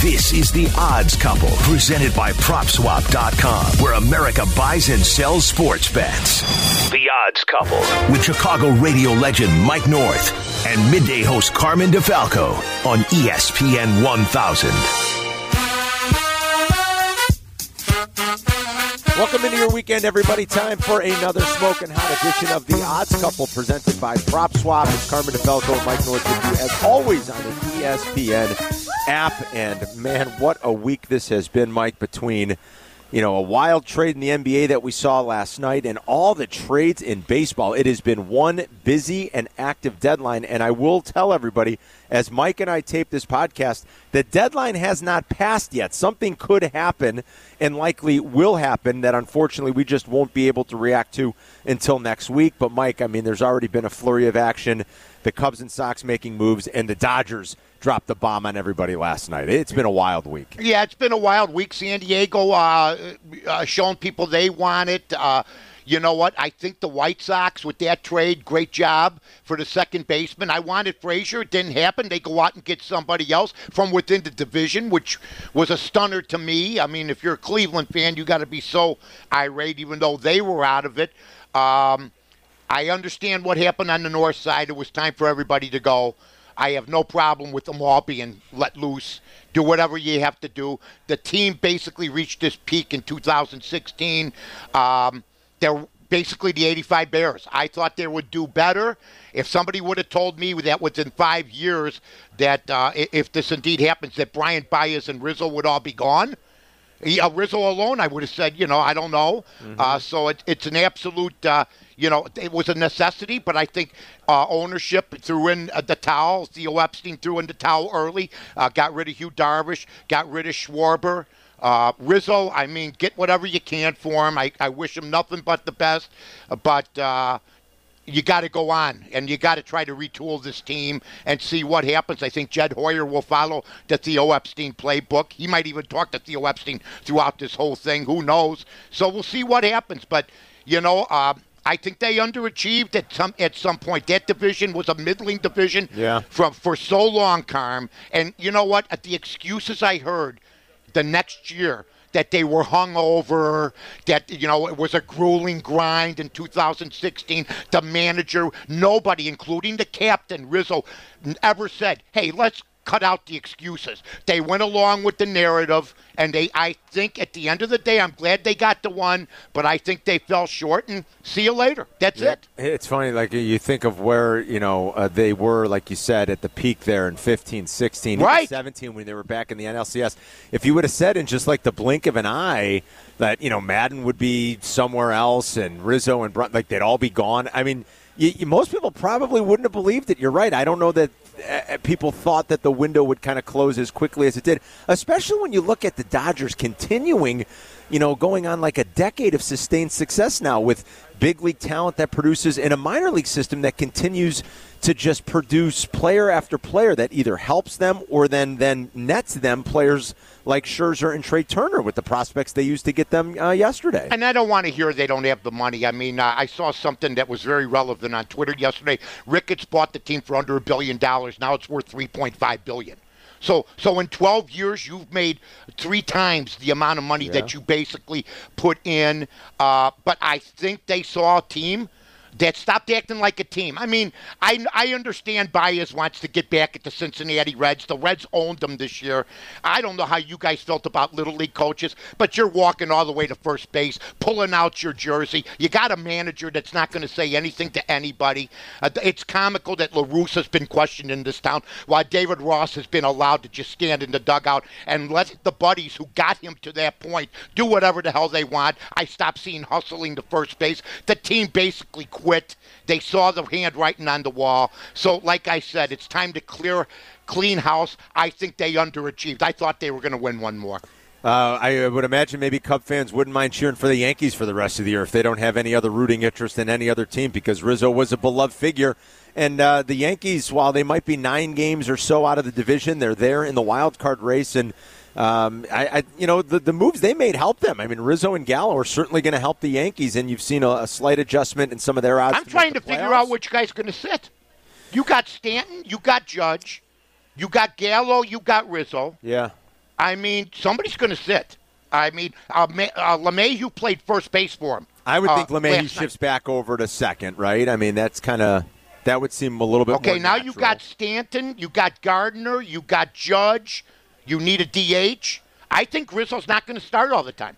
This is The Odds Couple, presented by PropSwap.com, where America buys and sells sports bets. The Odds Couple, with Chicago radio legend Mike North and midday host Carmen DeFalco on ESPN 1000. Welcome into your weekend, everybody. Time for another smoking hot edition of the Odds Couple, presented by Prop Swap. It's Carmen DeFalco and Mike North with you, as always, on the ESPN app. And man, what a week this has been, Mike. Between you know a wild trade in the NBA that we saw last night, and all the trades in baseball, it has been one busy and active deadline. And I will tell everybody, as Mike and I tape this podcast, the deadline has not passed yet. Something could happen and likely will happen that unfortunately we just won't be able to react to until next week. But, Mike, I mean, there's already been a flurry of action. The Cubs and Sox making moves, and the Dodgers dropped the bomb on everybody last night. It's been a wild week. Yeah, it's been a wild week. San Diego uh, uh, showing people they want it. Uh, you know what? I think the White Sox with that trade, great job for the second baseman. I wanted Frazier. It didn't happen. They go out and get somebody else from within the division, which was a stunner to me. I mean, if you're a Cleveland fan, you got to be so irate, even though they were out of it. Um, I understand what happened on the north side. It was time for everybody to go. I have no problem with them all being let loose. Do whatever you have to do. The team basically reached this peak in 2016. Um, they're basically the 85 Bears. I thought they would do better. If somebody would have told me that within five years that uh, if this indeed happens, that Bryant Baez and Rizzo would all be gone, yeah, Rizzo alone, I would have said, you know, I don't know. Uh, so it, it's an absolute, uh, you know, it was a necessity, but I think uh, ownership threw in uh, the towel. Theo Epstein threw in the towel early, uh, got rid of Yu Darvish, got rid of Schwarber. Uh, Rizzo, I mean, get whatever you can for him. I, I wish him nothing but the best, but. Uh, you got to go on and you got to try to retool this team and see what happens. I think Jed Hoyer will follow the Theo Epstein playbook. He might even talk to Theo Epstein throughout this whole thing. Who knows? So we'll see what happens. But you know, uh, I think they underachieved at some at some point. That division was a middling division Yeah. from for so long, Carm. And you know what? At the excuses I heard the next year that they were hung over, that you know it was a grueling grind in 2016. The manager, nobody, including the captain Rizzo, ever said, "Hey, let's." Cut out the excuses. They went along with the narrative, and they. I think at the end of the day, I'm glad they got the one, but I think they fell short. And see you later. That's it. It's funny, like you think of where you know uh, they were, like you said, at the peak there in 15, 16, Right. 17 when they were back in the NLCS. If you would have said in just like the blink of an eye that you know Maddon would be somewhere else and Rizzo and Bryant, like they'd all be gone. I mean, you, you, most people probably wouldn't have believed it. You're right. I don't know that uh, people thought that the window would kind of close as quickly as it did, especially when you look at the Dodgers continuing, you know, going on like a decade of sustained success now with big league talent that produces in a minor league system that continues to just produce player after player that either helps them or then then nets them players like Scherzer and Trea Turner with the prospects they used to get them uh, yesterday. And I don't want to hear they don't have the money. I mean, uh, I saw something that was very relevant on Twitter yesterday. Ricketts bought the team for under a billion dollars. Now it's worth 3.5 billion. So, so in 12 years, you've made three times the amount of money that you basically put in. Uh, but I think they saw a team that stopped acting like a team. I mean, I, I understand Baez wants to get back at the Cincinnati Reds. The Reds owned them this year. I don't know how you guys felt about Little League coaches, but you're walking all the way to first base, pulling out your jersey. You got a manager that's not going to say anything to anybody. Uh, it's comical that La Russa has been questioned in this town, while David Ross has been allowed to just stand in the dugout and let the buddies who got him to that point do whatever the hell they want. I stopped seeing hustling to first base. The team basically quit. They saw the handwriting on the wall. So, like I said, it's time to clear, clean house. I think they underachieved. I thought they were going to win one more. Uh, I would imagine maybe Cub fans wouldn't mind cheering for the Yankees for the rest of the year if they don't have any other rooting interest in any other team because Rizzo was a beloved figure. And uh, the Yankees, while they might be nine games or so out of the division, they're there in the wild card race. And um, I, I, you know, the, the moves they made help them. I mean, Rizzo and Gallo are certainly going to help the Yankees, and you've seen a, a slight adjustment in some of their odds. I'm to trying to figure out which guy's going to sit. You got Stanton, you got Judge, you got Gallo, you got Rizzo. Yeah. I mean, somebody's going to sit. I mean, uh, uh, LeMahieu played first base for him. I would uh, think LeMahieu shifts night. back over to second, right? I mean, that's kind of that would seem a little bit. Okay, now natural. you got Stanton, you got Gardner, you got Judge, you need a DH. I think Rizzo's not going to start all the time.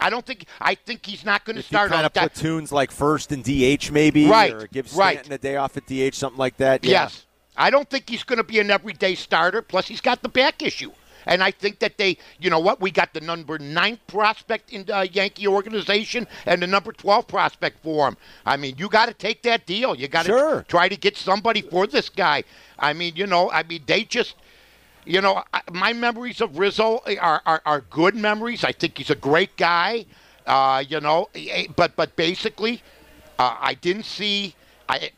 I don't think. I think he's not going to start. Kind of platoons like first and DH maybe, right? Or give Stanton right. a day off at DH, something like that. Yeah. Yes, I don't think he's going to be an everyday starter. Plus, he's got the back issue. And I think that they, you know what, we got the number nine prospect in the Yankee organization and the number 12 prospect for him. I mean, you got to take that deal. You got to sure. try to get somebody for this guy. I mean, you know, I mean, they just, you know, my memories of Rizzo are, are, are good memories. I think he's a great guy, uh, you know, eh, but, but basically, uh, I didn't see. I,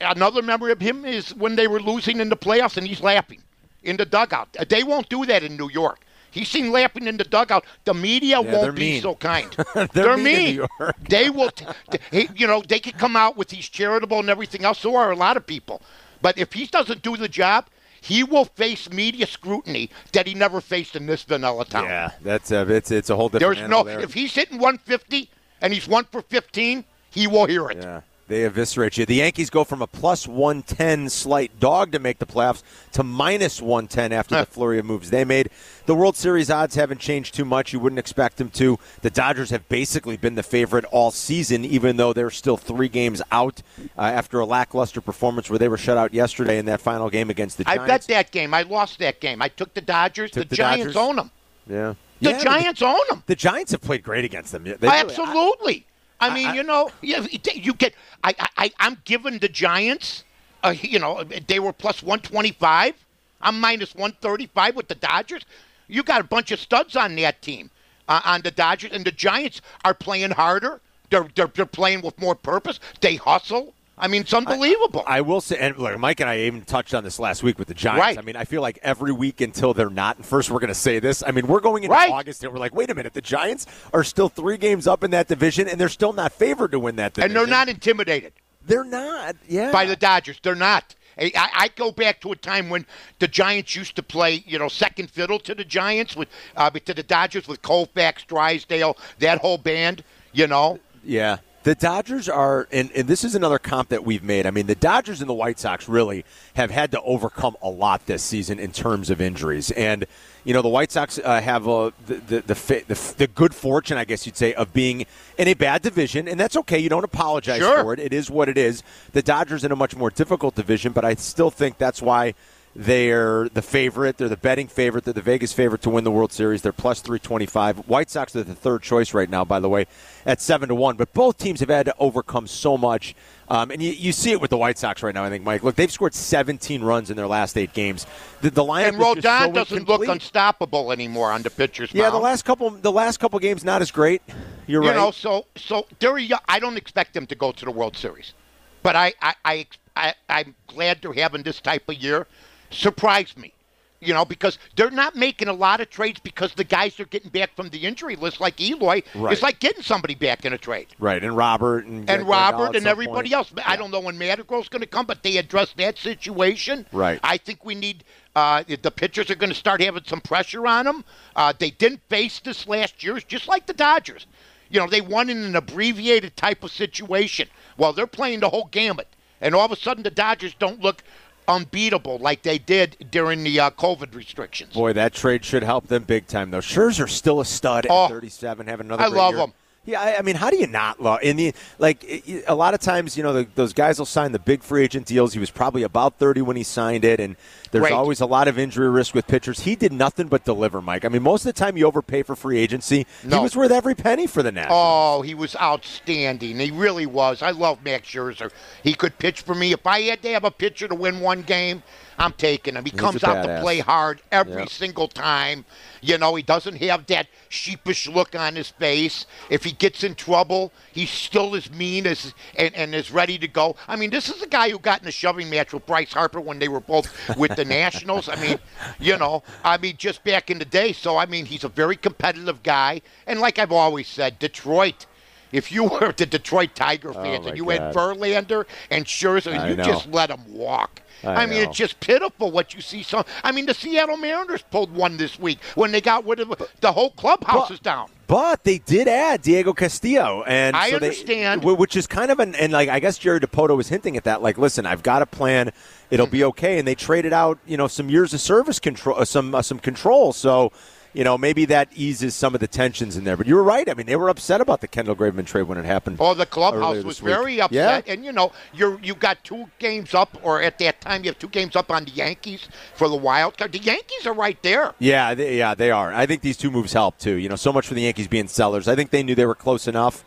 another memory of him is when they were losing in the playoffs and he's laughing in the dugout. They won't do that in New York. He's seen laughing in the dugout. The media yeah, won't be mean. so kind. they're, they're, mean. mean. they will. T- t- you know, they could come out with he's charitable and everything else. So are a lot of people. But if he doesn't do the job, he will face media scrutiny that he never faced in this vanilla town. Yeah, that's a, it's it's a whole different. There's no. There. If he's hitting 150 and he's one for 15, he will hear it. Yeah. They eviscerate you. The Yankees go from a plus 110 slight dog to make the playoffs to minus 110 after the flurry of moves they made. The World Series odds haven't changed too much. You wouldn't expect them to. The Dodgers have basically been the favorite all season, even though they're still three games out uh, after a lackluster performance where they were shut out yesterday in that final game against the Giants. I bet that game. I lost that game. I took the Dodgers. Took the, the Giants Dodgers? own them. Yeah. The yeah, Giants the, own them. The Giants have played great against them. They Absolutely. I, I mean, I, you know, you, you get. I, I, I'm giving the Giants. Uh, you know, they were plus 125. I'm minus 135 with the Dodgers. You got a bunch of studs on that team, uh, on the Dodgers, and the Giants are playing harder. They're, they're, they're playing with more purpose. They hustle. I mean, it's unbelievable. I, I, will say, and look, Mike and I even touched on this last week with the Giants. Right. I mean, I feel like every week until they're not. And first, we're going to say this. I mean, we're going into right. August and we're like, wait a minute, the Giants are still three games up in that division, and they're still not favored to win that division. And they're not intimidated. They're not. Yeah. By the Dodgers, they're not. I, I, go back to a time when the Giants used to play, you know, second fiddle to the Giants with uh, to the Dodgers with Koufax, Drysdale, that whole band. You know. Yeah. The Dodgers are, and, and, this is another comp that we've made. I mean, the Dodgers and the White Sox really have had to overcome a lot this season in terms of injuries. And, you know, the White Sox uh, have uh, the, the, the, the, the good fortune, I guess you'd say, of being in a bad division. And that's okay. You don't apologize sure. for it. It is what it is. The Dodgers in a much more difficult division, but I still think that's why they're the favorite. They're the betting favorite. They're the Vegas favorite to win the World Series. They're plus 325. White Sox are the third choice right now, by the way, at 7 to 1. But both teams have had to overcome so much. Um, and you, you see it with the White Sox right now, I think, Mike. Look, they've scored 17 runs in their last eight games. The, the lineup and Rodon so doesn't incomplete. look unstoppable anymore on the pitcher's Yeah, the last couple the last couple games not as great. You're you right. know, so so they're young. I don't expect them to go to the World Series, but I I, I, I I'm glad they're having this type of year. Surprised me, you know, because they're not making a lot of trades because the guys are getting back from the injury list, like Eloy. Right. It's like getting somebody back in a trade. right, and Robert and, And Robert and everybody point. else. I don't know when Madrigal's going to come, but they addressed that situation. Right. I think we need uh, the pitchers are going to start having some pressure on them. Uh, they didn't face this last year, just like the Dodgers. You know, they won in an abbreviated type of situation. Well, they're playing the whole gamut, and all of a sudden the Dodgers don't look unbeatable like they did during the uh, COVID restrictions. Boy, that trade should help them big time, though. Scherzer's still a stud Oh, at 37, having another. I love year. him. Yeah, I, I mean, how do you not love? In the like, it- a lot of times, you know, the, those guys will sign the big free agent deals. He was probably about 30 when he signed it, and there's Right. always a lot of injury risk with pitchers. He did nothing but deliver, Mike. I mean, most of the time you overpay for free agency. He was worth every penny for the Nationals. Oh, he was outstanding. He really was. I love Max Scherzer. He could pitch for me. If I had to have a pitcher to win one game, I'm taking him. He He's comes out to play hard every Yep. single time. You know, he doesn't have that sheepish look on his face. If he gets in trouble, he's still as mean as and, and as ready to go. I mean, this is a guy who got in a shoving match with Bryce Harper when they were both with the Nationals. I mean, you know, I mean, just back in the day. So, I mean, he's a very competitive guy. And like I've always said, Detroit if you were the Detroit Tiger fans Oh, and you had God. Verlander and Scherzer and I you know. just let them walk. I I, mean, it's just pitiful what you see. Some, I mean, the Seattle Mariners pulled one this week when they got rid of the whole clubhouse But- is down. But they did add Diego Castillo, and I so understand. wh- which is kind of an and like I guess Jerry Dipoto was hinting at that. Like, listen, I've got a plan; it'll be okay. And they traded out, you know, some years of service control, uh, some uh, some control. So, you know, maybe that eases some of the tensions in there. But you were right. I mean, they were upset about the Kendall Graveman trade when it happened. Oh, the clubhouse was week. very upset, Yeah. and you know, you're you got two games up, or at that time you have two games up on the Yankees for the wild card. The Yankees are right there. Yeah, they, yeah, they are. I think these two moves help too. You know, so much for the Yankees being sellers. I think they knew they were close enough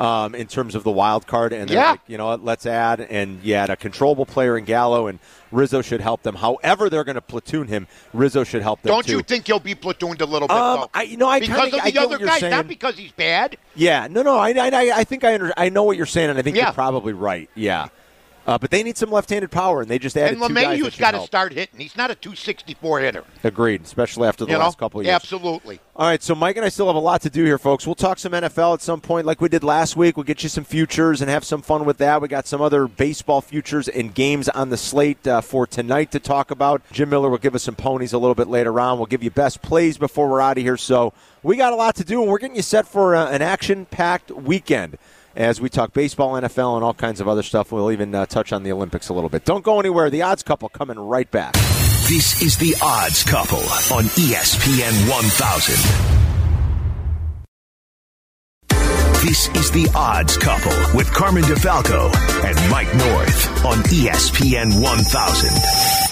um, in terms of the wild card, and they're Yeah. like, you know, what, let's add. And you had a controllable player in Gallo, and Rizzo should help them. However, they're going to platoon him. Rizzo should help them Don't too. you think he'll be platooned a little bit? Um, though? I- you know, I because kinda- of the get other guys, saying. not because he's bad. Yeah, no, no. I, I, I think I under, I know what you're saying, and I think Yeah. you're probably right. Yeah, uh, but they need some left-handed power, and they just added And two guys that LeMahieu's should got to start hitting. He's not a 264 hitter. Agreed, especially after the You know, last couple of years. absolutely. All right, so Mike and I still have a lot to do here, folks. We'll talk some NFL at some point, like we did last week. We'll get you some futures and have some fun with that. We got some other baseball futures and games on the slate uh, for tonight to talk about. Jim Miller will give us some ponies a little bit later on. We'll give you best plays before we're out of here. So we got a lot to do, and we're getting you set for uh, an action-packed weekend as we talk baseball, NFL, and all kinds of other stuff. We'll even uh, touch on the Olympics a little bit. Don't go anywhere. The Odds Couple coming right back. This is the Odds Couple on ESPN 1000. This is the Odds Couple with Carmen DeFalco and Mike North on ESPN 1000.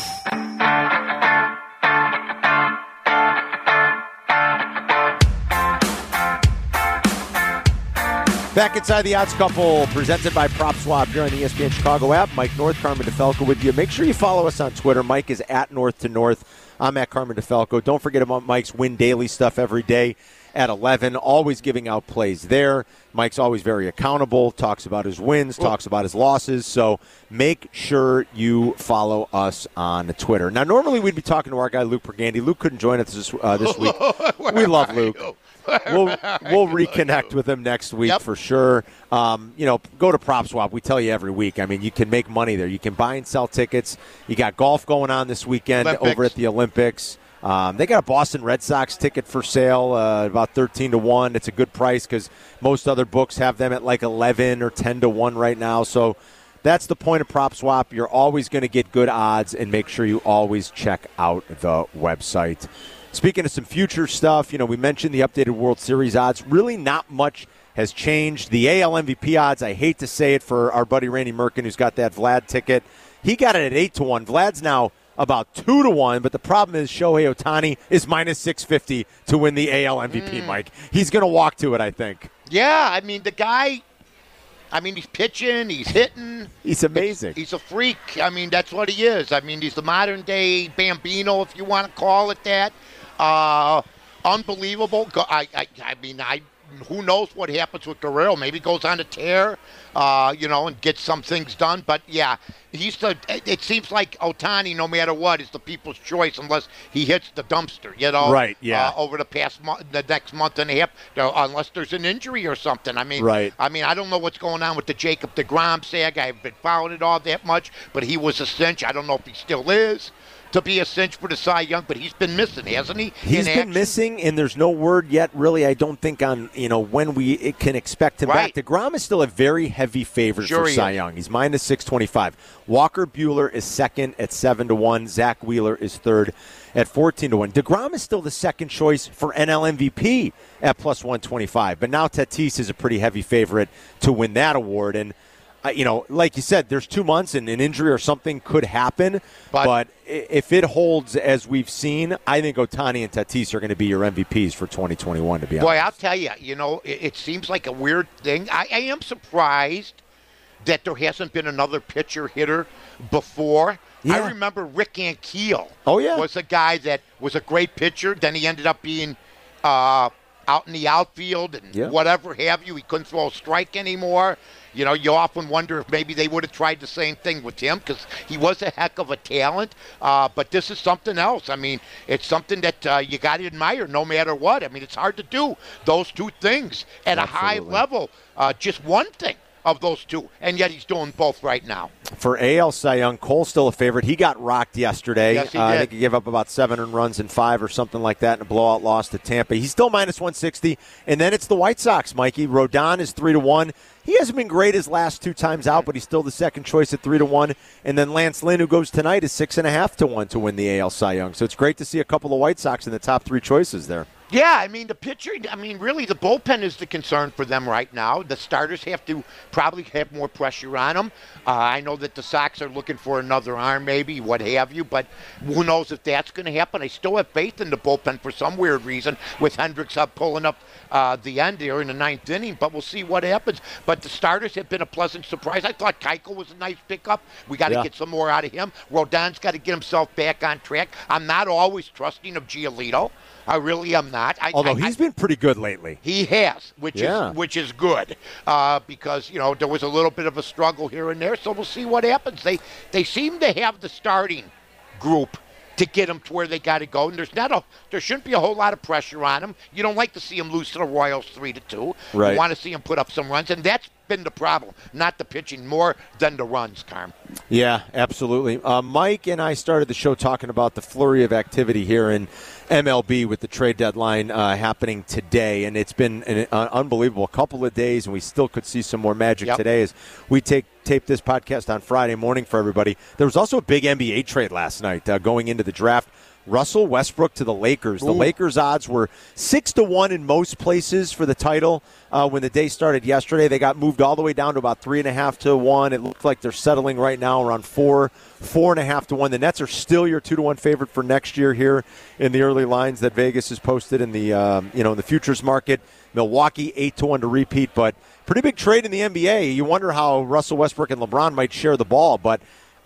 Back inside the odds couple, presented by Prop Swap here on the ESPN Chicago app. Mike North, Carmen DeFalco with you. Make sure you follow us on Twitter. Mike is at North to North. I'm at Carmen DeFalco. Don't forget about Mike's Win Daily stuff every day at 11. Always giving out plays there. Mike's always very accountable, talks about his wins, talks about his losses. So make sure you follow us on Twitter. Now, normally we'd be talking to our guy Luke Pergandy. Luke couldn't join us this, uh, this week. we love Luke. We'll, we'll reconnect with him next week Yep. for sure. Um, you know, go to Prop Swap. We tell you every week. I mean, you can make money there. You can buy and sell tickets. You got golf going on this weekend Olympics. over at the Olympics. Um, they got a Boston Red Sox ticket for sale, uh, about thirteen to one. It's a good price because most other books have them at like eleven or ten to one right now. So that's the point of Prop Swap. You're always going to get good odds, and make sure you always check out the website. Speaking of some future stuff, you know, we mentioned the updated World Series odds. Really, not much has changed. The AL MVP odds, I hate to say it for our buddy Randy Merkin, who's got that Vlad ticket. He got it at 8 to 1. Vlad's now about 2 to 1, but the problem is Shohei Ohtani is minus 650 to win the AL MVP, mm. Mike. He's going to walk to it, I think. Yeah, I mean the guy. I mean he's pitching, he's hitting. He's amazing. He's a freak. I mean that's what he is. I mean he's the modern day Bambino, if you want to call it that. Uh, unbelievable. I, I, I mean I. Who knows what happens with Guerrero? Maybe goes on a tear, uh, you know, and gets some things done. But yeah, he's the. It seems like Ohtani, no matter what, is the people's choice unless he hits the dumpster. You know, Right, yeah. Uh, over the past month, the next month and a half, unless there's an injury or something. I mean, Right. I mean, I don't know what's going on with the Jacob DeGrom saga. I haven't been following it all that much, but he was a cinch. I don't know if he still is to be a cinch for the Cy Young, but he's been missing, hasn't he? He's been action? missing, and there's no word yet, really. I don't think on you know when we can expect him Right. back. Degrom is still a very heavy favorite Sure for he Cy is. Young. He's minus six twenty five. Walker Buehler is second at seven to one. Zack Wheeler is third at fourteen to one. Degrom is still the second choice for NL MVP at plus one twenty five. But now Tatis is a pretty heavy favorite to win that award, and. Uh, you know, like you said, there's two months and an injury or something could happen. But- but if it holds as we've seen, I think Ohtani and Tatis are going to be your MVPs for 2021. To be honest, Boy, I'll tell you, you know, it, it seems like a weird thing. I, I am surprised that there hasn't been another pitcher hitter before. Yeah. I remember Rick Ankiel. Oh, yeah. was a guy that was a great pitcher. Then he ended up being, uh, out in the outfield and Yeah. whatever have you. He couldn't throw a strike anymore. You know, you often wonder if maybe they would have tried the same thing with him because he was a heck of a talent. Uh, but this is something else. I mean, it's something that uh, you got to admire no matter what. I mean, it's hard to do those two things at a high level. Uh, just one thing of those two, and yet he's doing both right now. For AL Cy Young, Cole's still a favorite. He got rocked yesterday. Yes, he Uh, I think he gave up about seven runs in five or something like that in a blowout loss to Tampa. He's still minus 160. And then it's the White Sox, Mikey. Rodon is 3 to 1. He hasn't been great his last two times out, but he's still the second choice at 3 to 1. And then Lance Lynn, who goes tonight, is 6.5 to 1 to win the AL Cy Young. So it's great to see a couple of White Sox in the top three choices there. Yeah, I mean the pitcher. I mean, really, the bullpen is the concern for them right now. The starters have to probably have more pressure on them. Uh, I know that the Sox are looking for another arm, maybe what have you, but who knows if that's going to happen? I still have faith in the bullpen for some weird reason, with Hendriks up pulling up uh, the end here in the ninth inning. But we'll see what happens. But the starters have been a pleasant surprise. I thought Keuchel was a nice pickup. We got to Yeah. get some more out of him. Rodon's got to get himself back on track. I'm not always trusting of Giolito. I really am not. I, Although I- he's I- been pretty good lately. he has, which Yeah. is which is good, uh, because you know there was a little bit of a struggle here and there. So we'll see what happens. They they seem to have the starting group to get them to where they got to go, and there's not a there shouldn't be a whole lot of pressure on them. You don't like to see them lose to the Royals three to two. Right. You want to see them put up some runs, and that's been the problem, not the pitching more than the runs, Carm. Yeah, absolutely. Uh, Mike and I started the show talking about the flurry of activity here in MLB with the trade deadline uh, happening today, and it's been an uh, unbelievable couple of days, and we still could see some more magic Yep. today as we take tape this podcast on Friday morning for everybody. There was also a big NBA trade last night uh, going into the draft. Russell Westbrook to the Lakers. The Lakers odds were six to one in most places for the title uh, when the day started yesterday. They got moved all the way down to about three and a half to one. It looked like they're settling right now around four, four and a half to one. The Nets are still your two to one favorite for next year here in the early lines that Vegas has posted in the um, you know in the futures market. Milwaukee eight to one to repeat, but pretty big trade in the NBA. You wonder how Russell Westbrook and LeBron might share the ball, but.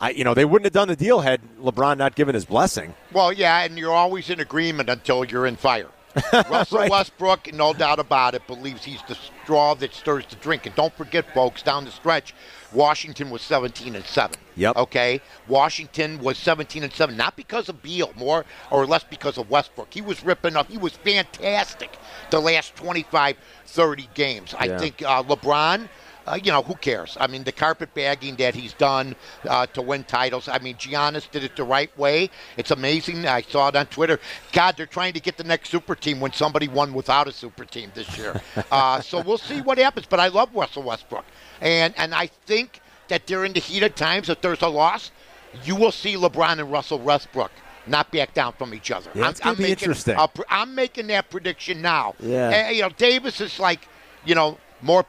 I, you know, they wouldn't have done the deal had LeBron not given his blessing. Well, yeah, and you're always in agreement until you're in fire. Russell Right. Westbrook, no doubt about it, believes he's the straw that stirs the drink. And don't forget, folks, down the stretch, Washington was 17 and 7. Yep. Okay? Washington was 17 and 7, not because of Beal, more or less because of Westbrook. He was ripping up. He was fantastic the last 25, 30 games. I think uh, LeBron. Uh, you know, who cares? I mean, the carpet bagging that he's done uh, to win titles. I mean, Giannis did it the right way. It's amazing. I saw it on Twitter. God, they're trying to get the next super team when somebody won without a super team this year. uh, so we'll see what happens. But I love Russell Westbrook. And, and I think that during the heat of times, if there's a loss, you will see LeBron and Russell Westbrook not back down from each other. Yeah, gonna be making, interesting. a I'm making that prediction now. Yeah. And, you know, Davis is like, you know, more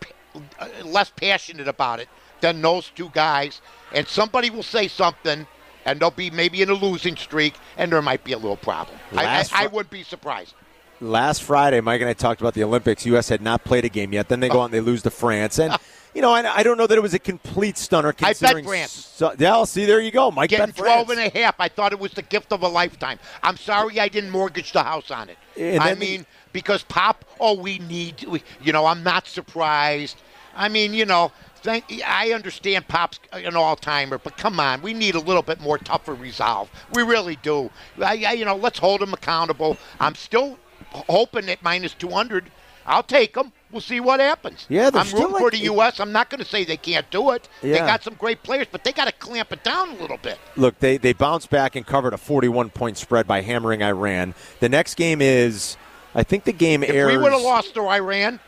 Uh, less passionate about it than those two guys. And somebody will say something, and they'll be maybe in a losing streak, and there might be a little problem. I, I, I wouldn't be surprised. last Friday, Mike and I talked about the Olympics. U.S. had not played a game yet. Then they go oh. out and they lose to France. And, you know, I, I don't know that it was a complete stunner I bet. France. So, uh, yeah, well, see, there you go. Mike Getting bet France. 12 and a half, I thought it was the gift of a lifetime. I'm sorry I didn't mortgage the house on it. I then the- mean, because Pop, oh, we need, we, you know, I'm not surprised. I mean, you know, thank, I understand Pop's an all timer, but come on, we need a little bit more tougher resolve. We really do. I, I, you know, let's hold him accountable. I'm still hoping at minus 200. I'll take them. We'll see what happens. Yeah, they're I'm still rooting like for the U.S. I'm not going to say they can't do it. Yeah. They got some great players, but they got to clamp it down a little bit. Look, they, they bounced back and covered a 41 point spread by hammering Iran. The next game is, I think the game If airs. we would have lost to Iran,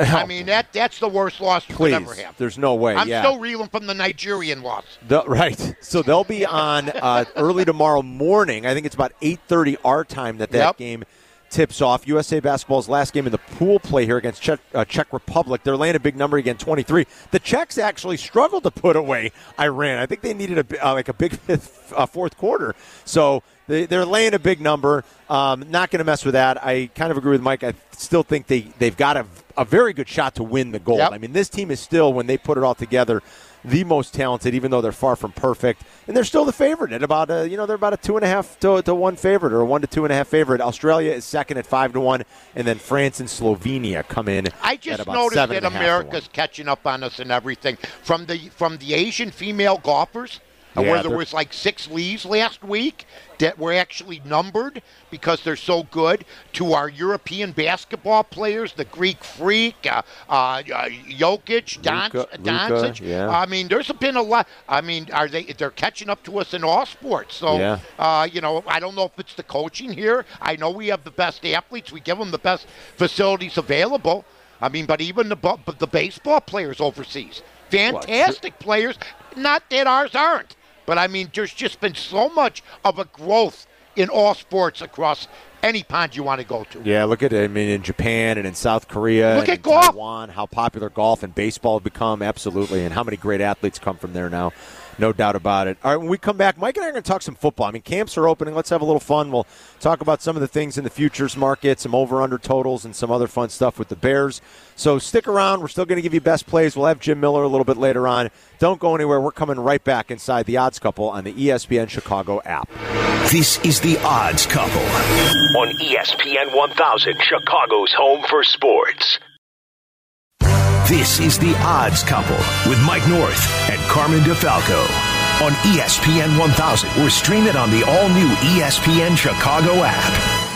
I mean that that's the worst loss you Please, could ever have. there's no way. I'm yeah. still reeling from the Nigerian loss. The- right. So they'll be on uh, early tomorrow morning. I think it's about 8:30 our time that that Yep. game tips off. USA basketball's last game in the pool play here against Czech, uh, Czech Republic. They're laying a big number again, 23. The Czechs actually struggled to put away Iran. I think they needed a uh, like a big fifth, uh, fourth quarter. So they, they're laying a big number. Um, not going to mess with that. I kind of agree with Mike. I still think they they've got a, a very good shot to win the gold. Yep. I mean, this team is still when they put it all together the most talented, even though they're far from perfect. And they're still the favorite at about a, you know, they're about a two and a half to, to one favorite or a one to two and a half favorite. Australia is second at five to one, and then France and Slovenia come in. I just noticed that America's catching up on us and everything from the from the Asian female golfers yeah, where there was like six leaves last week that were actually numbered because they're so good to our European basketball players, the Greek Freak, uh, uh, uh Jokic, Doncic. Yeah. I mean, there's been a lot. I mean, are they? They're catching up to us in all sports. So, yeah. uh, you know, I don't know if it's the coaching here. I know we have the best athletes. We give them the best facilities available. I mean, but even the but the baseball players overseas, fantastic what? players. Not that ours aren't. But I mean, there's just been so much of a growth in all sports across any pond you want to go to. Yeah, look at it. I mean, in Japan and in South Korea, look at golf. Taiwan, how popular golf and baseball have become, absolutely, and how many great athletes come from there now. No doubt about it. All right, when we come back, Mike and I are going to talk some football. I mean, camps are opening. Let's have a little fun. We'll talk about some of the things in the futures market, some over under totals, and some other fun stuff with the Bears. So stick around. We're still going to give you best plays. We'll have Jim Miller a little bit later on. Don't go anywhere. We're coming right back inside the odds couple on the ESPN Chicago app. This is the odds couple on ESPN 1000, Chicago's home for sports. This is The Odds Couple with Mike North and Carmen DeFalco on ESPN 1000 or stream it on the all new ESPN Chicago app.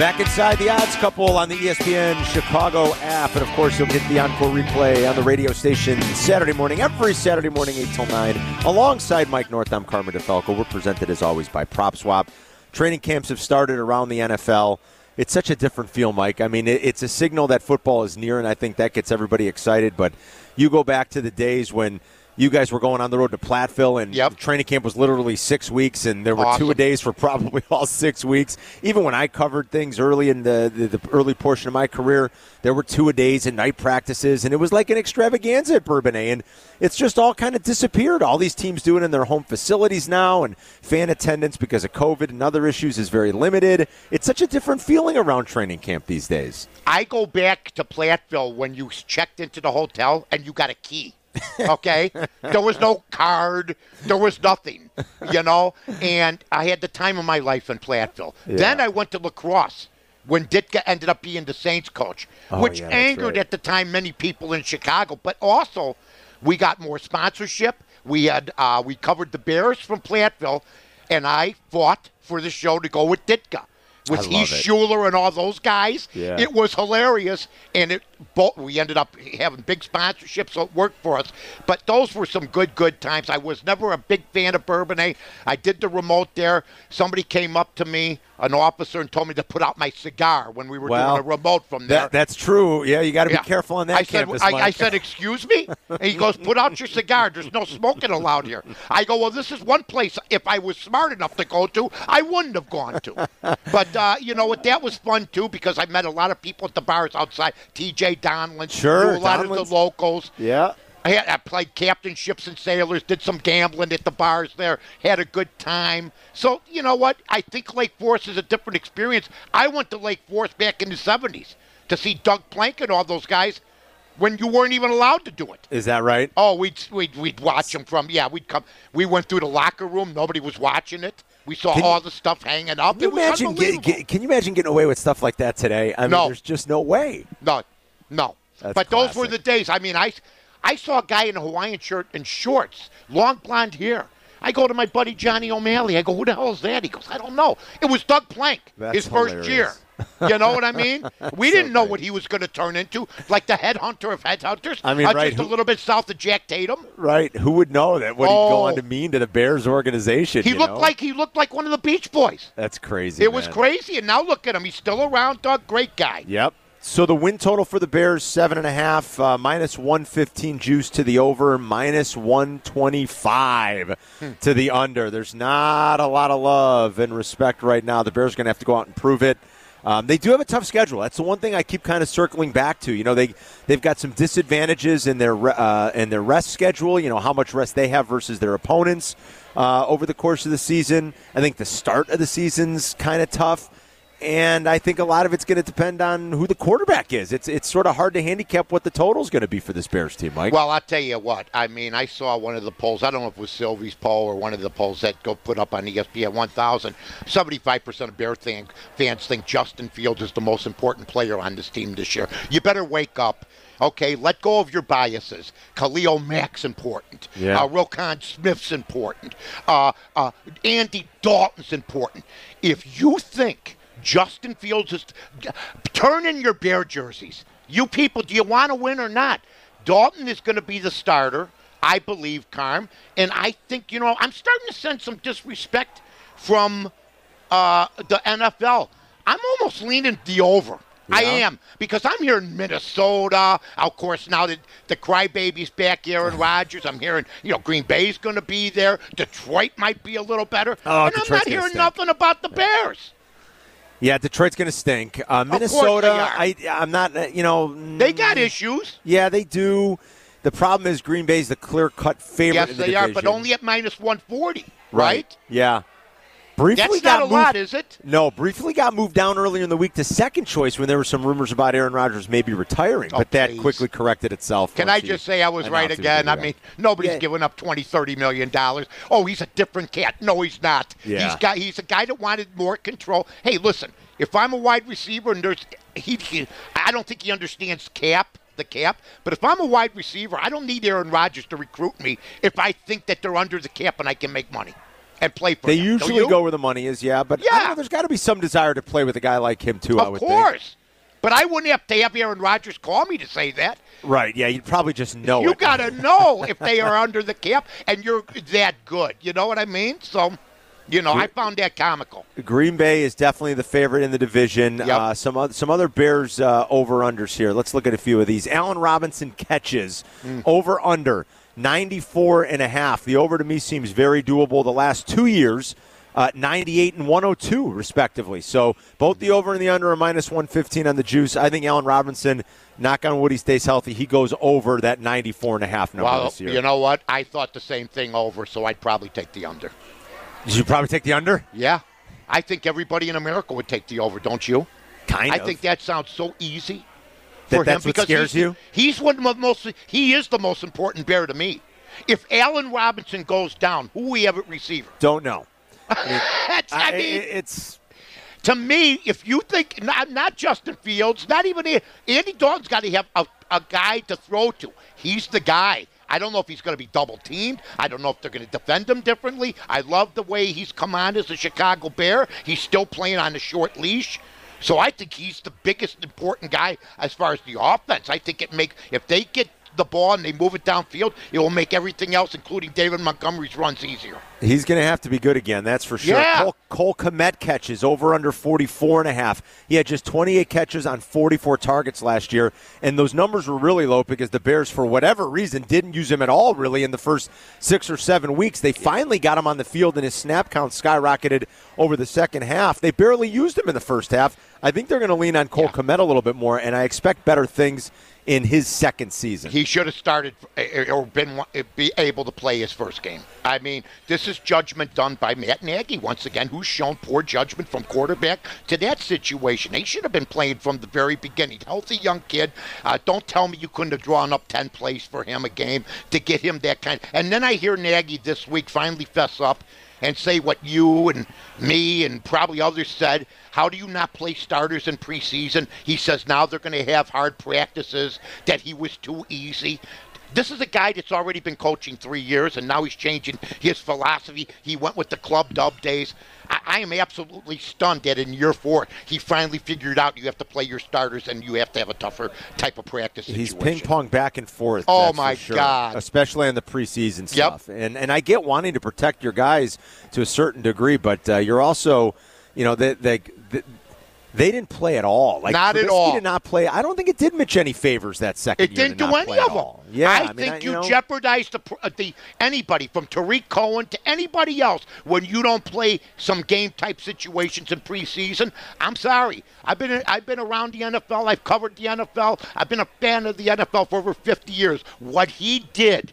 Back inside the odds couple on the ESPN Chicago app. And of course, you'll get the encore replay on the radio station Saturday morning, every Saturday morning, 8 till 9. Alongside Mike North, I'm Carmen DeFalco. We're presented as always by PropSwap. Training camps have started around the NFL. It's such a different feel, Mike. I mean, it's a signal that football is near, and I think that gets everybody excited. But you go back to the days when you guys were going on the road to Platteville, and yep. training camp was literally six weeks, and there were awesome. two a days for probably all six weeks. Even when I covered things early in the, the, the early portion of my career, there were two a days and night practices, and it was like an extravaganza at Bourbonnais, and it's just all kind of disappeared. All these teams do it in their home facilities now, and fan attendance because of COVID and other issues is very limited. It's such a different feeling around training camp these days. I go back to Platteville when you checked into the hotel and you got a key okay? there was no card. There was nothing, you know? And I had the time of my life in Platteville. Yeah. Then I went to La Crosse when Ditka ended up being the Saints coach, oh, which yeah, angered right. at the time many people in Chicago. But also, we got more sponsorship. We had uh, we covered the Bears from Platteville, and I fought for the show to go with Ditka with Heath Shuler and all those guys. Yeah. It was hilarious, and it both, we ended up having big sponsorships, so it worked for us. But those were some good, good times. I was never a big fan of Bourbonnais. I did the remote there. Somebody came up to me, an officer, and told me to put out my cigar when we were well, doing a remote from there. That, that's true. Yeah, you got to be yeah. careful on that I campus, said, I, I, said, excuse me? And he goes, put out your cigar. There's no smoking allowed here. I go, well, this is one place if I was smart enough to go to, I wouldn't have gone to. But, uh, you know what, that was fun, too, because I met a lot of people at the bars outside. T.J. Donlin. Sure. a lot Donlin's, of the locals. Yeah. I, had, I played captainships and sailors, did some gambling at the bars there, had a good time. So, you know what? I think Lake Forest is a different experience. I went to Lake Forest back in the 70s to see Doug Plank and all those guys when you weren't even allowed to do it. Is that right? Oh, we'd, we'd, we'd watch them from, yeah, we'd come. We went through the locker room, nobody was watching it. We saw can all the stuff hanging up. Can you, imagine get, get, can you imagine getting away with stuff like that today? I mean, no. there's just no way. No, no. That's but classic. those were the days. I mean, I, I saw a guy in a Hawaiian shirt and shorts, long blonde hair. I go to my buddy Johnny O'Malley. I go, who the hell is that? He goes, I don't know. It was Doug Plank, That's his hilarious. first year. You know what I mean? we didn't know what he was going to turn into, like the headhunter of headhunters. I mean, uh, right, just who, a little bit south of Jack Tatum. Right? Who would know that? What oh, he'd go on to mean to the Bears organization? He looked know? like he looked like one of the Beach Boys. That's crazy. It man. was crazy, and now look at him. He's still around, Doug. Great guy. Yep. So the win total for the Bears seven and a half, uh, minus one fifteen juice to the over, minus one twenty five hmm. to the under. There's not a lot of love and respect right now. The Bears are going to have to go out and prove it. Um, they do have a tough schedule. That's the one thing I keep kind of circling back to. You know, they they've got some disadvantages in their uh, in their rest schedule. You know how much rest they have versus their opponents uh, over the course of the season. I think the start of the season's kind of tough and I think a lot of it's going to depend on who the quarterback is. It's it's sort of hard to handicap what the total is going to be for this Bears team, Mike. Well, I'll tell you what. I mean, I saw one of the polls. I don't know if it was Silvy's poll or one of the polls that go put up on ESPN 1000. 75% of Bears fans think Justin Fields is the most important player on this team this year. You better wake up. Okay, let go of your biases. Khalil Mack's important. Yeah. Uh, Roquan Smith's important. Uh, uh, Andy Dalton's important. If you think Justin Fields is turn in your Bear jerseys. You people, do you want to win or not? Dalton is going to be the starter, I believe, Carm. And I think, you know, I'm starting to sense some disrespect from uh, the NFL. I'm almost leaning the over. I am because I'm here in Minnesota. Of course, now that the crybaby's back, Aaron Rodgers. I'm hearing you know Green Bay's going to be there. Detroit might be a little better. Oh, and I'm not hearing nothing about the Bears. Yeah, Detroit's going to stink. Uh, Minnesota. I I'm not. uh, You know, They got mm, issues. Yeah, they do. The problem is Green Bay's the clear cut favorite. Yes, in the they are, but only at minus 140, right? Yeah. Briefly That's got not a moved, lot, is it? No, briefly got moved down earlier in the week to second choice when there were some rumors about Aaron Rodgers maybe retiring, Oh, but that please. quickly corrected itself. Can I just say I was right announced he was again? I mean, nobody's Yeah. giving up 20, 30 million dollars. Oh, he's a different cat. No, he's not. Yeah. He's got he's a guy that wanted more control. Hey, listen, if I'm a wide receiver and there's he, he I don't think he understands cap, the cap, but if I'm a wide receiver, I don't need Aaron Rodgers to recruit me if I think that they're under the cap and I can make money and play for They. Don't usually go where the money is, yeah, but I Yeah. know, there's got to be some desire to play with a guy like him too. I Of would course. But I wouldn't have to have Aaron Rodgers call me to say that. Right? Yeah, you'd probably just know. you it. got to know if they are under the cap and you're that good. You know what I mean? So, you know, I found that comical. Green Bay is definitely the favorite in the division. Yep. Uh, some other, some other Bears uh, over unders here. Let's look at a few of these. Allen Robinson catches Mm. over under 94 and a half. The over to me seems very doable. The last two years. Uh, 98 and 102, respectively. So both the over and the under are minus 115 on the juice. I think Allen Robinson, knock on wood, he stays healthy. He goes over that 94 and a half number Well, this year. you know what? I thought the same thing over, so I'd probably take the under. you probably take the under. Yeah. I think everybody in America would take the over, don't you? Kind I think that sounds so easy That for him what because scares he's, you? He's one of the most. He is the most important bear to me. If Allen Robinson goes down, who we have at receiver? Don't know. I, I- mean, it's to me, if you think not, not Justin Fields, not even Andy Dalton's got to have a, a guy to throw to. He's the guy. I don't know if he's going to be double teamed. I don't know if they're going to defend him differently. I love the way he's come on as a Chicago Bear. He's still playing on a short leash. So I think he's the biggest important guy as far as the offense. I think it makes if they get the ball and they move it downfield, it will make everything else, including David Montgomery's runs, easier. He's going to have to be good again, that's for sure. Yeah. Cole, Cole Kmet catches over under 44 and a half. He had just 28 catches on 44 targets last year, and those numbers were really low because the Bears, for whatever reason, didn't use him at all really in the first six or seven weeks. They finally got him on the field, and his snap count skyrocketed over the second half. They barely used him in the first half. I think they're going to lean on Cole Yeah. Kmet a little bit more, and I expect better things in his second season. He should have started eh, or been be able to play his first game. I mean, this is judgment done by Matt Nagy once again, who's shown poor judgment from quarterback to that situation. He should have been playing from the very beginning. Healthy young kid. Uh, don't tell me you couldn't have drawn up ten plays for him a game to get him that kind. And then I hear Nagy this week finally fess up and say what you and me and probably others said. How do you not play starters in preseason? He says now they're going to have hard practices, that he was too easy. This is a guy that's already been coaching three years, and now he's changing his philosophy. He went with the club dub days. I, I am absolutely stunned that in year four, he finally figured out you have to play your starters and you have to have a tougher type of practice He's ping pong back and forth. Oh, my sure. God. Especially in the preseason Yep. stuff. And and I get wanting to protect your guys to a certain degree, but uh, you're also, you know, they they didn't play at all. Like Not at Trubisky all. Did not play. I don't think it did Mitch any favors that second It didn't do any of them. Yeah, I, I, mean, think I- you, know, jeopardized the, uh, the anybody from Tarik Cohen to anybody else when you don't play some game type situations in preseason. I'm sorry. I've been I've been around the NFL. I've covered the NFL. I've been a fan of the NFL for over 50 years. What he did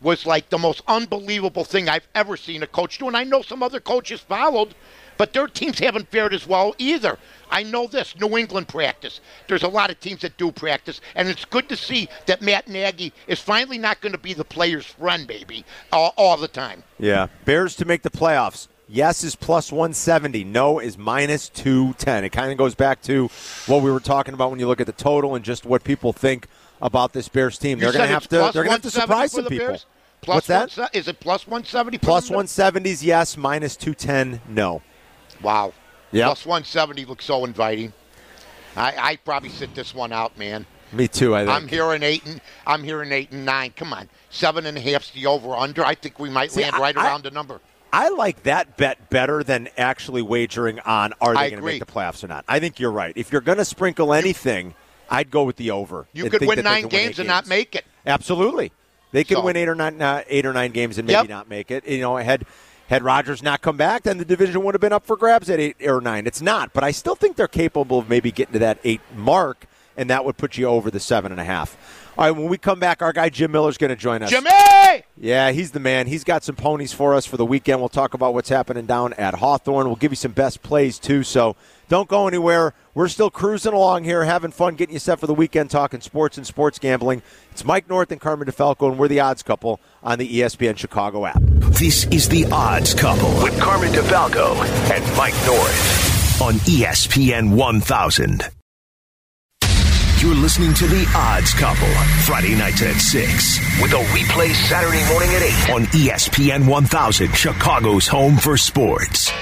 was like the most unbelievable thing I've ever seen a coach do. And I know some other coaches followed, but their teams haven't fared as well either. I know this. New England practice. There's a lot of teams that do practice, and it's good to see that Matt Nagy is finally not going to be the player's friend, baby, all, all the time. Yeah. Bears to make the playoffs. Yes is plus 170. No is minus 210. It kind of goes back to what we were talking about when you look at the total and just what people think about this Bears team. You they're going to have to. They're going to have to surprise some the people. Bears? Plus What's that? one is it plus 170? for Plus them? 170s, yes. Minus 210, no. Wow. Yep. Plus 170 looks so inviting. I I probably sit this one out, man. Me too. I think. I'm hearing eight and I'm hearing eight and nine. Come on, seven and a half's the over under. I think we might See, land right I- around the number. I like that bet better than actually wagering on are they going to make the playoffs or not. I think you're right. If you're going to sprinkle anything, I'd go with the over. You could win nine win games eight and not make it. Absolutely, they could So- win eight or nine, uh, eight or nine games and maybe Yep. not make it. You know, I had had Rodgers not come back, then the division would have been up for grabs at eight or nine. It's not, but I still think they're capable of maybe getting to that eight mark, and that would put you over the seven and a half. All right, when we come back, our guy Jim Miller's going to join us. Jimmy, Yeah, he's the man. He's got some ponies for us for the weekend. We'll talk about what's happening down at Hawthorne. We'll give you some best plays, too. So don't go anywhere. We're still cruising along here, having fun, getting you set for the weekend, talking sports and sports gambling. It's Mike North and Carmen DeFalco, and we're the odds couple on the ESPN Chicago app. This is The Odds Couple with Carmen DeFalco and Mike North on ESPN 1000. You're listening to The Odds Couple, Friday nights at 6, with a replay Saturday morning at 8 on ESPN 1000, Chicago's home for sports.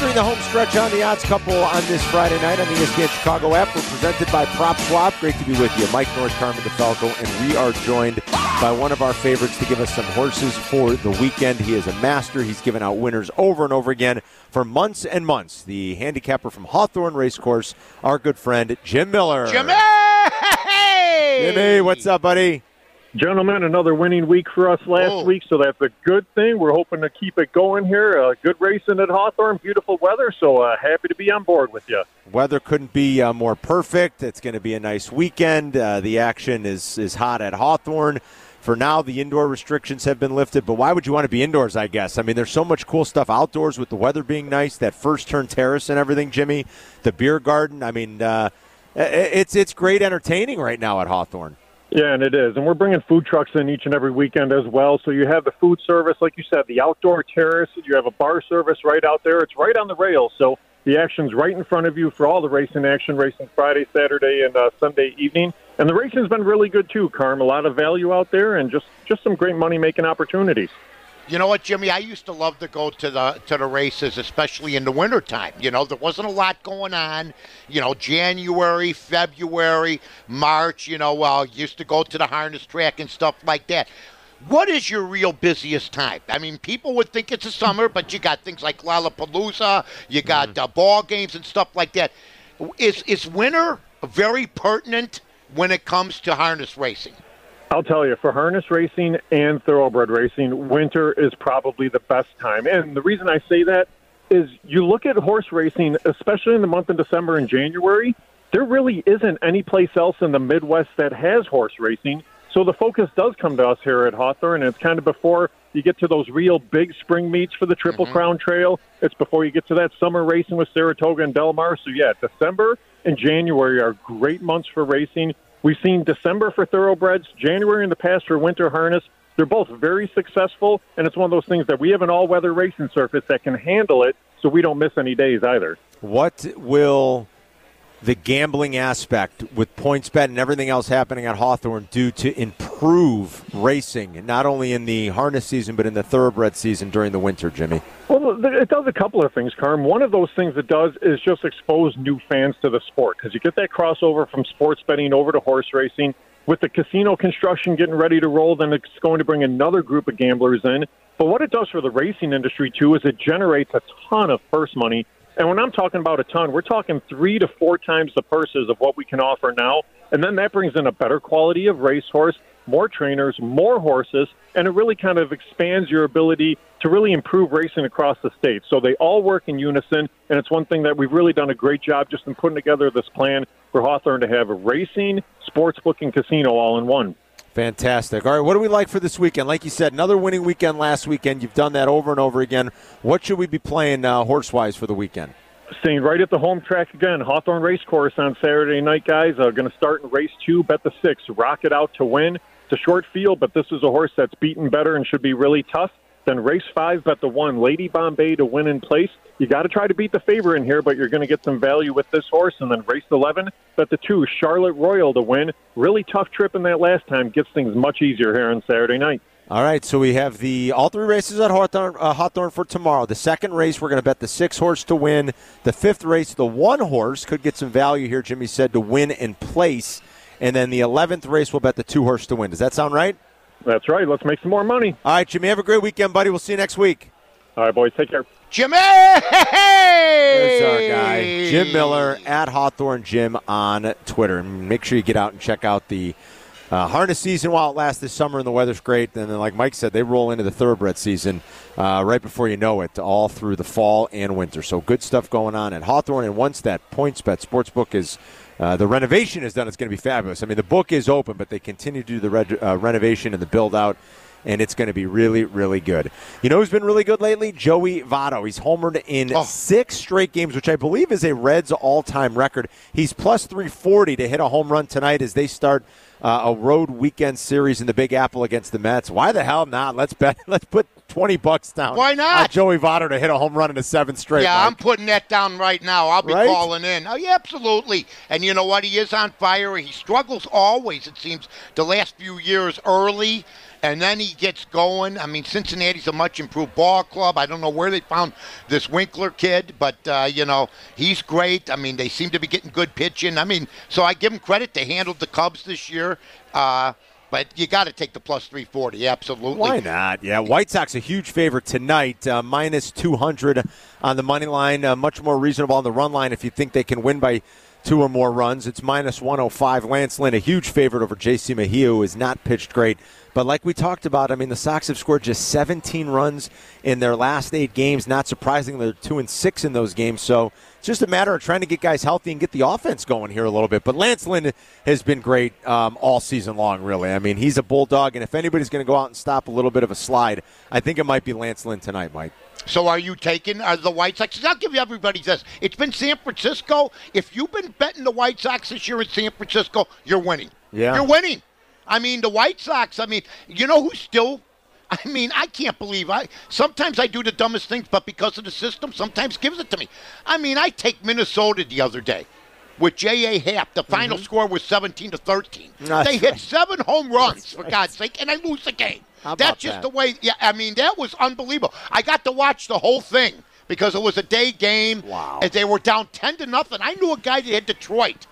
Entering the home stretch on the odds couple on this Friday night on the ESPN Chicago app. We're presented by Prop Swap. Great to be with you. Mike North, Carmen DeFalco, and we are joined by one of our favorites to give us some horses for the weekend. He is a master. He's given out winners over and over again for months and months. The handicapper from Hawthorne Racecourse, our good friend Jim Miller. Jimmy, Jimmy, what's up, buddy? Gentlemen, another winning week for us last Oh. week, so that's a good thing. We're hoping to keep it going here. Uh, good racing at Hawthorne, beautiful weather, so uh, happy to be on board with you. Weather couldn't be uh, more perfect. It's going to be a nice weekend. Uh, the action is is hot at Hawthorne. For now, the indoor restrictions have been lifted, but why would you want to be indoors? I guess. I mean, there's so much cool stuff outdoors with the weather being nice. That first turn terrace and everything, Jimmy. The beer garden. I mean, uh, it's it's great entertaining right now at Hawthorne. Yeah, and it is. And we're bringing food trucks in each and every weekend as well. So you have the food service, like you said, the outdoor terrace. You have a bar service right out there. It's right on the rails. So the action's right in front of you for all the racing action, racing Friday, Saturday, and uh, Sunday evening. And the racing's been really good too, Carm. A lot of value out there and just, just some great money making opportunities. You know what, Jimmy? I used to love to go to the to the races, especially in the wintertime. You know, there wasn't a lot going on. You know, January, February, March. You know, well, used to go to the harness track and stuff like that. What is your real busiest time? I mean, people would think it's the summer, but you got things like Lollapalooza, you got uh, ball games and stuff like that. Is is winter very pertinent when it comes to harness racing? I'll tell you, for harness racing and thoroughbred racing, winter is probably the best time. And the reason I say that is you look at horse racing, especially in the month of December and January, there really isn't any place else in the Midwest that has horse racing. So the focus does come to us here at Hawthorne, and it's kind of before you get to those real big spring meets for the Triple mm-hmm. Crown Trail. It's before you get to that summer racing with Saratoga and Del Mar. So, yeah, December and January are great months for racing. We've seen December for thoroughbreds, January in the past for winter harness. They're both very successful, and it's one of those things that we have an all weather racing surface that can handle it so we don't miss any days either. What will the gambling aspect with PointsBet and everything else happening at Hawthorne do to improve racing, not only in the harness season, but in the thoroughbred season during the winter, Jimmy? Well, it does a couple of things, Carm. One of those things it does is just expose new fans to the sport because you get that crossover from sports betting over to horse racing. With the casino construction getting ready to roll, then it's going to bring another group of gamblers in. But what it does for the racing industry, too, is it generates a ton of purse money. And when I'm talking about a ton, we're talking three to four times the purses of what we can offer now. And then that brings in a better quality of racehorse, more trainers, more horses, and it really kind of expands your ability to really improve racing across the state. So they all work in unison, and it's one thing that we've really done a great job just in putting together this plan for Hawthorne to have a racing, sportsbook, and casino all in one. Fantastic. All right, what do we like for this weekend? Like you said, another winning weekend last weekend. You've done that over and over again. What should we be playing uh, horse wise for the weekend? Staying right at the home track again, Hawthorne Race Course on Saturday night, guys. Uh, going to start in race two, bet the six, rocket out to win. It's a short field, but this is a horse that's beaten better and should be really tough. Then race five, bet the one, Lady Bombay to win in place. You got to try to beat the favor in here, but you're going to get some value with this horse. And then race 11, bet the two, Charlotte Royal to win. Really tough trip in that last time. Gets things much easier here on Saturday night. All right, so we have the all three races at Hawthorne, uh, Hawthorne for tomorrow. The second race, we're going to bet the six horse to win. The fifth race, the one horse could get some value here. Jimmy said to win in place, and then the eleventh race, we'll bet the two horse to win. Does that sound right? That's right. Let's make some more money. All right, Jimmy. Have a great weekend, buddy. We'll see you next week. All right, boys. Take care. Jimmy! There's our guy, Jim Miller at Hawthorne Jim on Twitter. Make sure you get out and check out the uh, harness season while it lasts this summer and the weather's great. And then, like Mike said, they roll into the thoroughbred season uh, right before you know it, all through the fall and winter. So good stuff going on at Hawthorne. And once that PointsBet Sportsbook is uh, the renovation is done, it's going to be fabulous. I mean, the book is open, but they continue to do the red, uh, renovation and the build out and it's going to be really, really good. You know who's been really good lately? Joey Votto. He's homered in oh. six straight games, which I believe is a Reds all-time record. He's plus 340 to hit a home run tonight as they start uh, a road weekend series in the Big Apple against the Mets. Why the hell not? Let's bet. Let's put twenty bucks down. Why not? Joey Votto to hit a home run in a seventh straight. Yeah, Mike. I'm putting that down right now. I'll be right? calling in. Oh, yeah, absolutely. And you know what? He is on fire. He struggles always. It seems the last few years early and then he gets going. I mean, Cincinnati's a much improved ball club. I don't know where they found this Winker kid, but uh, you know he's great. I mean, they seem to be getting good pitching. I mean, so I give them credit. They handled the Cubs this year. Uh, but you got to take the plus 340, absolutely. Why not? Yeah, White Sox a huge favorite tonight, uh, minus 200 on the money line, uh, much more reasonable on the run line if you think they can win by two or more runs. It's minus 105. Lance Lynn, a huge favorite over J.C. Mejia, who has not pitched great. But like we talked about, I mean, the Sox have scored just 17 runs in their last eight games. Not surprisingly, they're two and six in those games. So it's just a matter of trying to get guys healthy and get the offense going here a little bit. But Lance Lynn has been great um, all season long, really. I mean, he's a bulldog, and if anybody's going to go out and stop a little bit of a slide, I think it might be Lance Lynn tonight, Mike. So are you taking are the White Sox? I'll give you everybody this. It's been San Francisco. If you've been betting the White Sox this year in San Francisco, you're winning. Yeah. You're winning. I mean, the White Sox, I mean, you know who's still I mean, I can't believe I sometimes I do the dumbest things, but because of the system, sometimes gives it to me. I mean, I take Minnesota the other day with J.A. Happ. The final mm-hmm. score was 17 to 13. That's they hit right. seven home runs, for God's sake, and I lose the game. That's just that? the way. Yeah, I mean, that was unbelievable. I got to watch the whole thing because it was a day game. Wow. As they were down 10 to nothing. I knew a guy that had Detroit.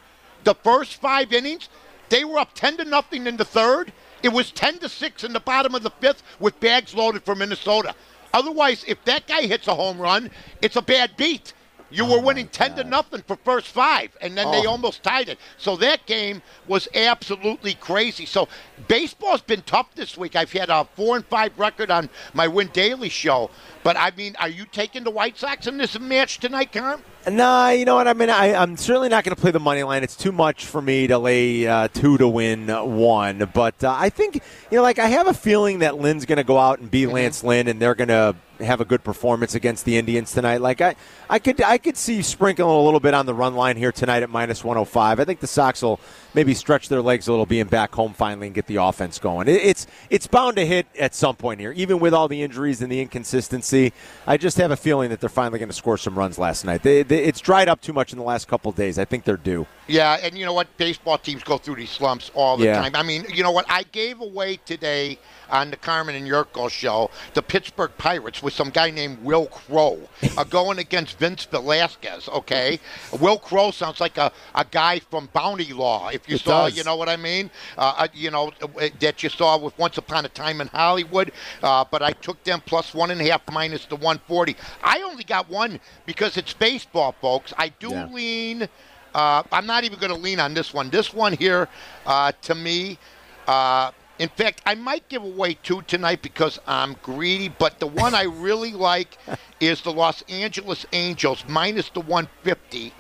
The first five innings, they were up 10 to nothing in the third. It was 10 to 6 in the bottom of the fifth with bags loaded for Minnesota. Otherwise, if that guy hits a home run, it's a bad beat. You oh were winning ten to nothing for first five, and then oh. they almost tied it. So that game was absolutely crazy. So baseball's been tough this week. I've had a four and five record on my Win Daily show, but I mean, are you taking the White Sox in this match tonight, Carm? Nah, you know what? I mean, I, am certainly not going to play the money line. It's too much for me to lay uh, two to win one. But uh, I think, you know, like I have a feeling that Lynn's going to go out and be mm-hmm. Lance Lynn, and they're going to have a good performance against the Indians tonight. Like I, I could, I could see sprinkling a little bit on the run line here tonight at minus 105. I think the Sox will maybe stretch their legs a little, being back home finally, and get the offense going. It's, it's bound to hit at some point here, even with all the injuries and the inconsistency. I just have a feeling that they're finally going to score some runs last night. They, they, it's dried up too much in the last couple days. I think they're due. Yeah, and you know what? Baseball teams go through these slumps all the yeah. time. I mean, you know what? I gave away today on the Carmen and Jurko show the Pittsburgh Pirates with some guy named Will Crowe are going against Vince Velasquez. Okay, Will Crowe sounds like a, a guy from Bounty Law. If you it saw, does. you know what I mean? Uh, you know uh, that you saw with Once Upon a Time in Hollywood. Uh, but I took them plus one and a half minus the 140. I only got one because it's baseball, folks. I do yeah. lean. Uh, I'm not even going to lean on this one. This one here, uh, to me, uh, In fact, I might give away two tonight because I'm greedy, but the one I really like is the Los Angeles Angels minus the 150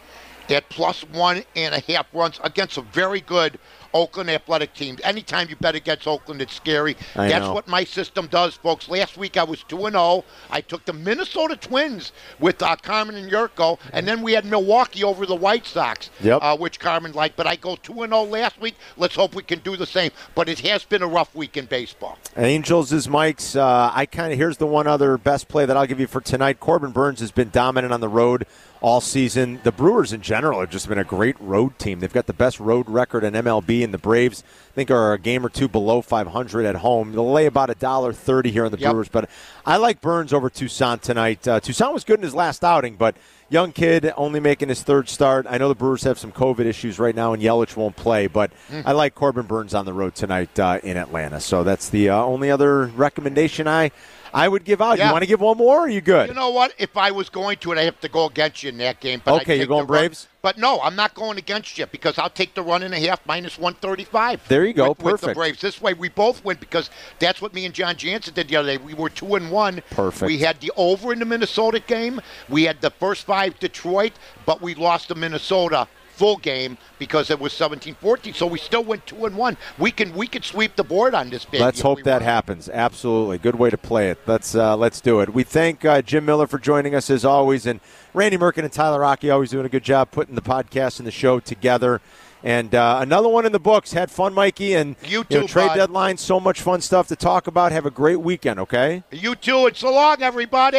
at plus one and a half runs against a very good Oakland Athletic team. Anytime you bet against Oakland, it's scary. I That's know. what my system does, folks. Last week I was 2 and 0. I took the Minnesota Twins with uh, Carmen and Jurko, and then we had Milwaukee over the White Sox, Yep. uh, which Carmen liked. But I go 2 and 0 last week. Let's hope we can do the same. But it has been a rough week in baseball. Angels is Mike's. Uh, I kind of here's the one other best play that I'll give you for tonight. Corbin Burnes has been dominant on the road all season. The Brewers in general have just been a great road team. They've got the best road record in MLB, and the Braves I think are a game or two below 500 at home. They'll lay about a dollar thirty here on the Yep. Brewers, but I like Burnes over Toussaint tonight. Uh, Toussaint was good in his last outing, but young kid only making his third start. I know the Brewers have some COVID issues right now, and Yelich won't play, but Mm. I like Corbin Burnes on the road tonight uh, in Atlanta. So that's the uh, only other recommendation I I would give out. You want to give one more? Or are you good? You know what? If I was going to, it, I have to go against you in that game. But Okay, you're going the run- Braves? But no, I'm not going against you because I'll take the run and a half minus 135. There you go. With, with the Braves. This way, we both win because that's what me and John Jansen did the other day. We were two and one. Perfect. We had the over in the Minnesota game. We had the first five Detroit, but we lost to Minnesota full game because it was 17-14. So we still went two and one. We can we can sweep the board on this baby. Let's hope we that want. happens. Absolutely, good way to play it. Let's uh, let's do it. We thank uh, Jim Miller for joining us as always, and Randy Merkin and Tyler Rocky always doing a good job putting the podcast and the show together. And uh, another one in the books. Had fun, Mikey, and You know, too, trade bud. deadline. So much fun stuff to talk about. Have a great weekend. Okay. You too, It's so long, everybody.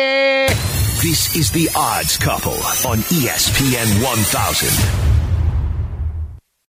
This is The Odds Couple on ESPN 1000.